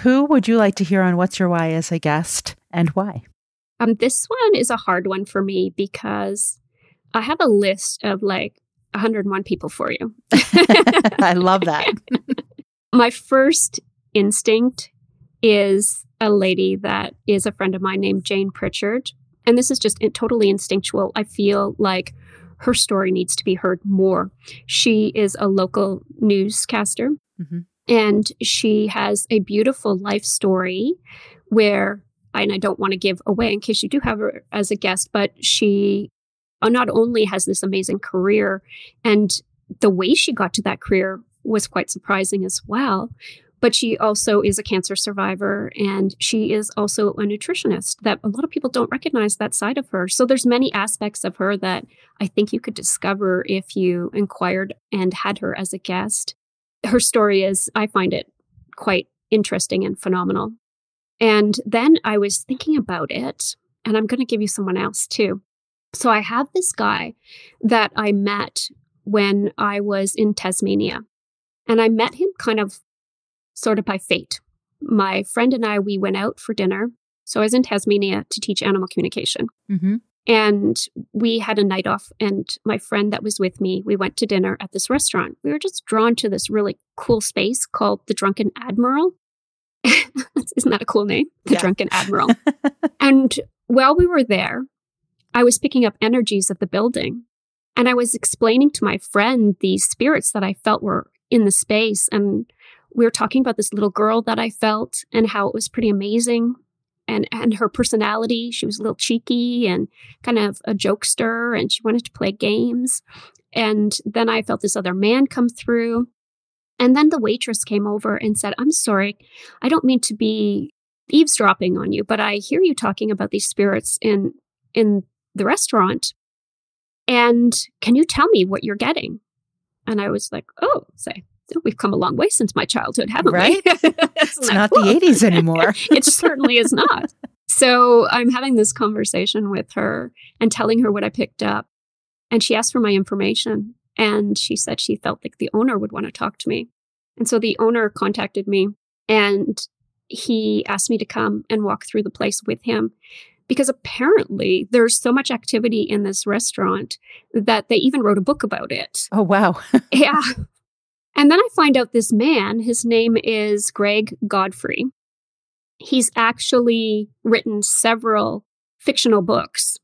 Who would you like to hear on What's Your Why as a guest and why? Um, this one is a hard one for me because I have a list of like 101 people for you. (laughs) I love that. (laughs) My first instinct is a lady that is a friend of mine named Jane Pritchard. And this is just totally instinctual. I feel like her story needs to be heard more. She is a local newscaster. Mm-hmm. And she has a beautiful life story where, and I don't want to give away in case you do have her as a guest, but she uh, not only has this amazing career, and the way she got to that career was quite surprising as well. But she also is a cancer survivor and she is also a nutritionist that a lot of people don't recognize that side of her. So there's many aspects of her that I think you could discover if you inquired and had her as a guest her story is, I find it quite interesting and phenomenal. And then I was thinking about it, and I'm going to give you someone else too. So I have this guy that I met when I was in Tasmania, and I met him kind of sort of by fate. My friend and I, we went out for dinner. So I was in Tasmania to teach animal communication. Mm-hmm. And we had a night off, and my friend that was with me, we went to dinner at this restaurant. We were just drawn to this really cool space called the Drunken Admiral. (laughs) Isn't that a cool name? The yeah. Drunken Admiral. (laughs) and while we were there, I was picking up energies of the building. And I was explaining to my friend these spirits that I felt were in the space. And we were talking about this little girl that I felt and how it was pretty amazing and and her personality. She was a little cheeky and kind of a jokester and she wanted to play games. And then i felt this other man come through. And then the waitress came over and said i'm sorry i don't mean to be eavesdropping on you but i hear you talking about these spirits in in the restaurant. And can you tell me what you're getting? And i was like oh say we've come a long way since my childhood, haven't right? we? (laughs) it's not the 80s anymore. (laughs) it certainly is not. So I'm having this conversation with her and telling her what I picked up. And she asked for my information. And she said she felt like the owner would want to talk to me. And so the owner contacted me and he asked me to come and walk through the place with him because apparently there's so much activity in this restaurant that they even wrote a book about it. Oh, wow. (laughs) yeah. And then I find out this man, his name is Greg Godfrey. He's actually written several fictional books,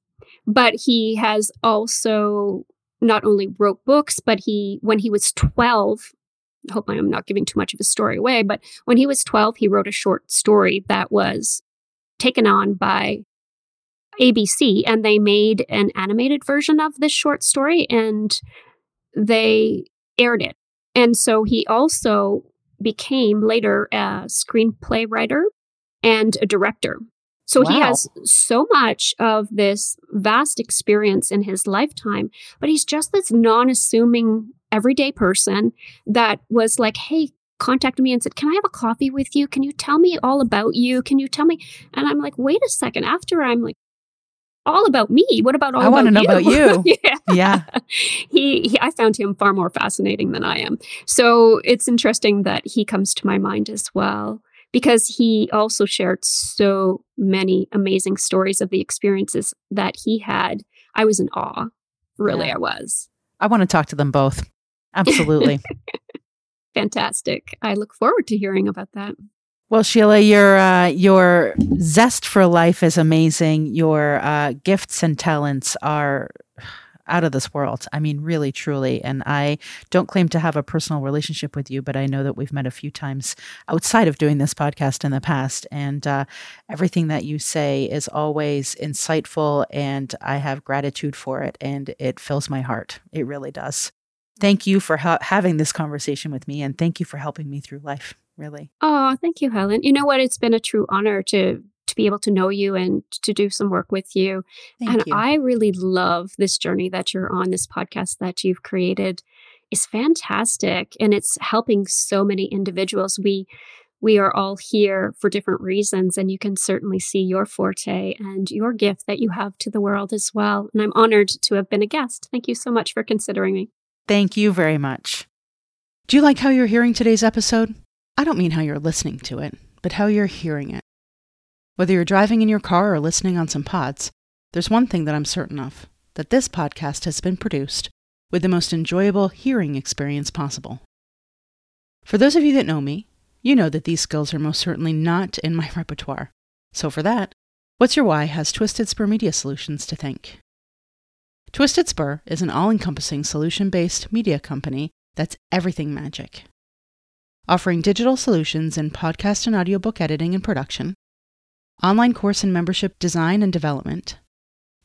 but he has also not only wrote books, but he, when he was 12, I hope I'm not giving too much of his story away, but when he was 12, he wrote a short story that was taken on by ABC and they made an animated version of this short story and they aired it and so he also became later a screenplay writer and a director. So wow. he has so much of this vast experience in his lifetime, but he's just this non assuming everyday person that was like, hey, contacted me and said, Can I have a coffee with you? Can you tell me all about you? Can you tell me? And I'm like, Wait a second. After I'm like, all about me. What about all I want to know about you. (laughs) yeah. Yeah. (laughs) he, he, I found him far more fascinating than I am. So it's interesting that he comes to my mind as well because he also shared so many amazing stories of the experiences that he had. I was in awe. Really, Yeah. I was. I want to talk to them both. Absolutely. (laughs) Fantastic. I look forward to hearing about that. Well, Sheila, your uh, your zest for life is amazing. Your uh, gifts and talents are out of this world. I mean, really, truly. And I don't claim to have a personal relationship with you, but I know that we've met a few times outside of doing this podcast in the past. And uh, everything that you say is always insightful, and I have gratitude for it. And it fills my heart. It really does. Thank you for ha- having this conversation with me, and thank you for helping me through life. Really. Oh, thank you, Helen. You know what? It's been a true honor to to be able to know you and to do some work with you. Thank and you. I really love this journey that you're on, this podcast that you've created is fantastic. And it's helping so many individuals. We we are all here for different reasons, and you can certainly see your forte and your gift that you have to the world as well. And I'm honored to have been a guest. Thank you so much for considering me. Thank you very much. Do you like how you're hearing today's episode? I don't mean how you're listening to it, but how you're hearing it. Whether you're driving in your car or listening on some pods, there's one thing that I'm certain of that this podcast has been produced with the most enjoyable hearing experience possible. For those of you that know me, you know that these skills are most certainly not in my (laughs) repertoire. So for that, What's Your Why has Twisted Spur Media Solutions to thank. Twisted Spur is an all encompassing solution based media company that's everything magic. Offering digital solutions in podcast and audiobook editing and production, online course and membership design and development,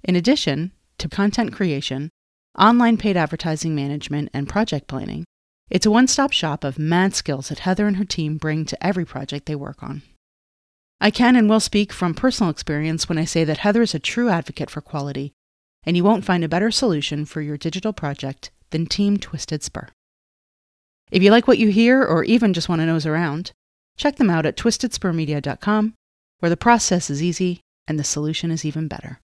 in addition to content creation, online paid advertising management, and project planning, it's a one stop shop of mad skills that Heather and her team bring to every project they work on. I can and will speak from personal experience when I say that Heather is a true advocate for quality and you won't find a better solution for your digital project than Team Twisted Spur. If you like what you hear or even just want to nose around, check them out at twistedspurmedia.com, where the process is easy and the solution is even better.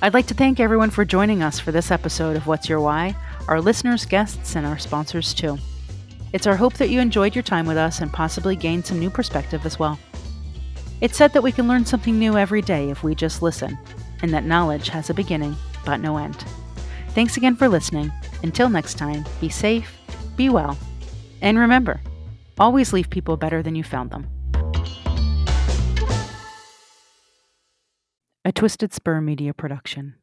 I'd like to thank everyone for joining us for this episode of What's Your Why, our listeners, guests, and our sponsors too. It's our hope that you enjoyed your time with us and possibly gained some new perspective as well. It's said that we can learn something new every day if we just listen, and that knowledge has a beginning but no end. Thanks again for listening. Until next time, be safe, be well, and remember always leave people better than you found them. A Twisted Spur Media Production.